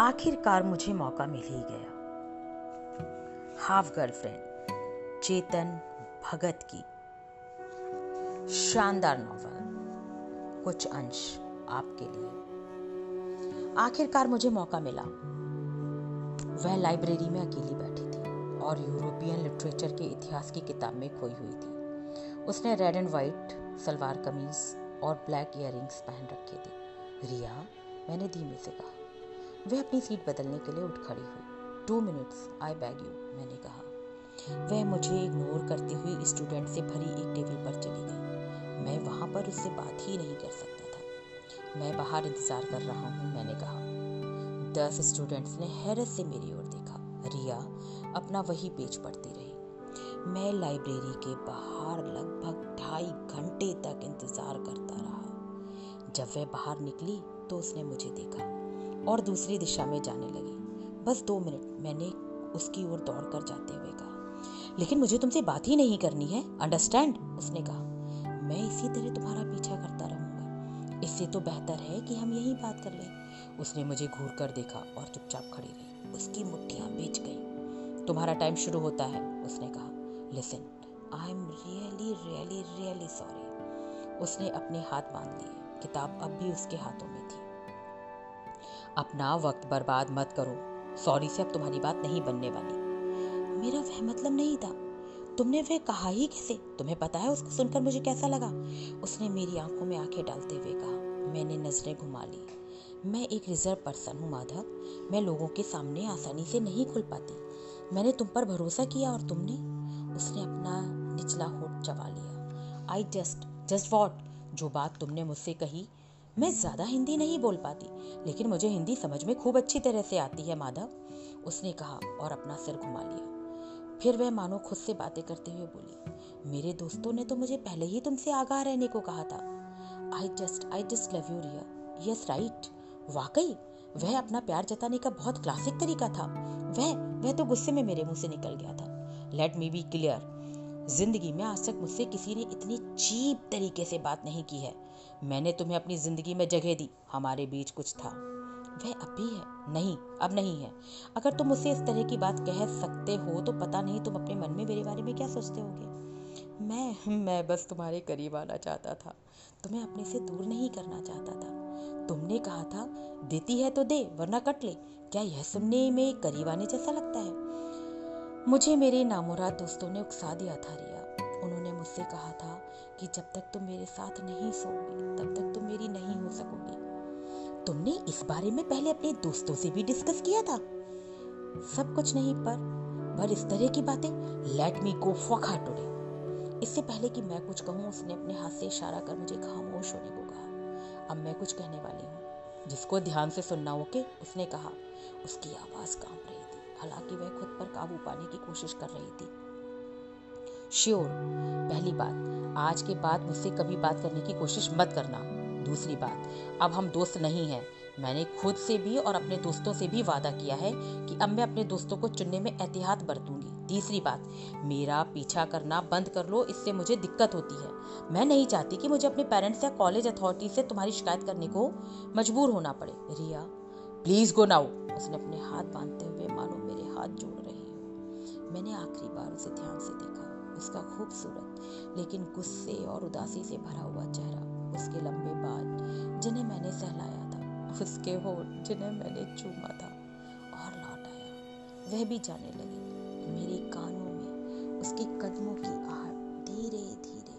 आखिरकार मुझे मौका मिल ही गया। हाफ़ गर्लफ्रेंड, चेतन भगत की। शानदार नॉवल, कुछ अंश आपके लिए। आखिरकार मुझे मौका मिला। वह लाइब्रेरी में अकेली बैठी थी और यूरोपियन लिटरेचर के इतिहास की किताब में खोई हुई थी। उसने red and white salwar kameez और ब्लैक इयर पहन रखे थे। रिया, मैंने धीमे से कहा वह अपनी सीट बदलने के लिए उठ खड़ी हुई। Two minutes I beg you मैंने कहा। वह मुझे इग्नोर करती हुई स्टूडेंट से भरी एक टेबल पर चली गई। मैं वहाँ पर उससे बात ही नहीं कर सकता था। मैं बाहर इंतज़ार कर रहा हूँ, मैंने कहा। दस स्टूडेंट्स ने हैरत से मेरी ओर देखा। रिया अपना वही पेज पढ़ती रही। मैं लाइब्रेरी के बाहर लगभग ढाई घंटे तक इंतज़ार करता रहा। जब वह बाहर निकली तो उसने मुझे देखा। और दूसरी दिशा में जाने लगी। बस दो मिनट मैंने उसकी ओर दौड़ कर जाते हुए कहा। लेकिन मुझे तुमसे बात ही नहीं करनी है अंडरस्टैंड उसने कहा। मैं इसी तरह तुम्हारा पीछा करता रहूँगा। इससे तो बेहतर है कि हम यही बात कर लें। उसने मुझे घूर कर देखा और चुपचाप खड़ी रही। उसकी मुट्ठियाँ बेच गई। तुम्हारा टाइम शुरू होता है, उसने कहा। Listen I am really really really sorry उसने अपने हाथ बाँध लिए। किताब अब भी उसके हाथों में थी। अपना वक्त बर्बाद मत करो। सॉरी से अब तुम्हारी बात नहीं बनने वाली। मेरा वह मतलब नहीं था। तुमने वह कहा ही कैसे? तुम्हें पता है उसको सुनकर मुझे कैसा लगा? उसने मेरी आँखों में आँखें डालते हुए कहा, मैंने नज़रें घुमा ली। मैं एक रिज़र्व पर्सन हूँ, माधव। मैं लोगों के सामने आसानी से नहीं खुल पाती। मैंने तुम पर भरोसा किया और तुमने उसने अपना निचला होठ चबा लिया। आई जस्ट जस्ट वॉट जो बात तुमने मुझसे कही मैं ज़्यादा हिंदी नहीं बोल पाती, लेकिन मुझे हिंदी समझ में खूब अच्छी तरह से आती है, माधव। उसने कहा और अपना सिर घुमा लिया। फिर वह मानो खुद से बातें करते हुए बोली, मेरे दोस्तों ने तो मुझे पहले ही तुमसे आगाह रहने को कहा था। I just I just love you Riya yes right वाकई? वह अपना प्यार जताने का बहुत क्लासिक तरीका था। वह वह तो गुस्से में मेरे मुँह से निकल गया था। लेट मी बी क्लियर ज़िंदगी में आज तक मुझसे किसी ने इतनी चीप तरीके से बात नहीं की है। मैंने तुम्हें अपनी ज़िंदगी में जगह दी। हमारे बीच कुछ था। वह अब भी है। नहीं, अब नहीं है। अगर तुम मुझसे इस तरह की बात कह सकते हो तो पता नहीं तुम अपने मन में मेरे बारे में क्या सोचते होगे। मैं मैं बस तुम्हारे करीब आना चाहता था। तुम्हें अपने से दूर नहीं करना चाहता था। तुमने कहा था, देती है तो दे, वरना कट ले। क्या यह सुनने में करीब आने जैसा लगता है? मुझे मेरे नामुराद दोस्तों ने उकसा दिया था रिया। उन्होंने मुझसे कहा था कि जब तक तुम मेरे साथ नहीं सोओगे, तब तक तुम मेरी नहीं हो सकोगी। तुमने इस बारे में पहले अपने दोस्तों से भी डिस्कस किया था। सब कुछ नहीं, पर पर इस तरह की बातें लेट मी गो फॉक टुडे इससे पहले कि मैं कुछ कहूँ, उसने अपने हाथ से इशारा कर मुझे खामोश होने को कहा। अब मैं कुछ कहने वाली हूँ। जिसको ध्यान से सुनना, ओके? उसने कहा, उसकी आवाज़ काँप रही हालाँकि वह खुद पर काबू पाने की कोशिश कर रही थी। श्योर, पहली बात, आज के बाद मुझसे कभी बात करने की कोशिश मत करना। दूसरी बात, अब हम दोस्त नहीं हैं। मैंने खुद से भी और अपने दोस्तों से भी वादा किया है कि अब मैं अपने दोस्तों को चुनने में एहतियात बरतूँगी। तीसरी बात, मेरा पीछा करना बंद कर लो, इससे मुझे दिक्कत होती है। मैं नहीं चाहती कि मुझे अपने पेरेंट्स या कॉलेज अथॉरिटी से तुम्हारी शिकायत करने को मजबूर होना पड़े। Riya, please go now. उसने अपने हाथ बांधते हुए मानो हाथ जोड़ रही हो। मैंने आखिरी बार उसे ध्यान से देखा। उसका खूबसूरत, लेकिन गुस्से और उदासी से भरा हुआ चेहरा, उसके लंबे बाल, जिन्हें मैंने सहलाया था, उसके होठ जिन्हें मैंने चूमा था, और लौट आया। वह भी जाने लगी। मेरे कानों में उसके कदमों की आहट धीरे धीरे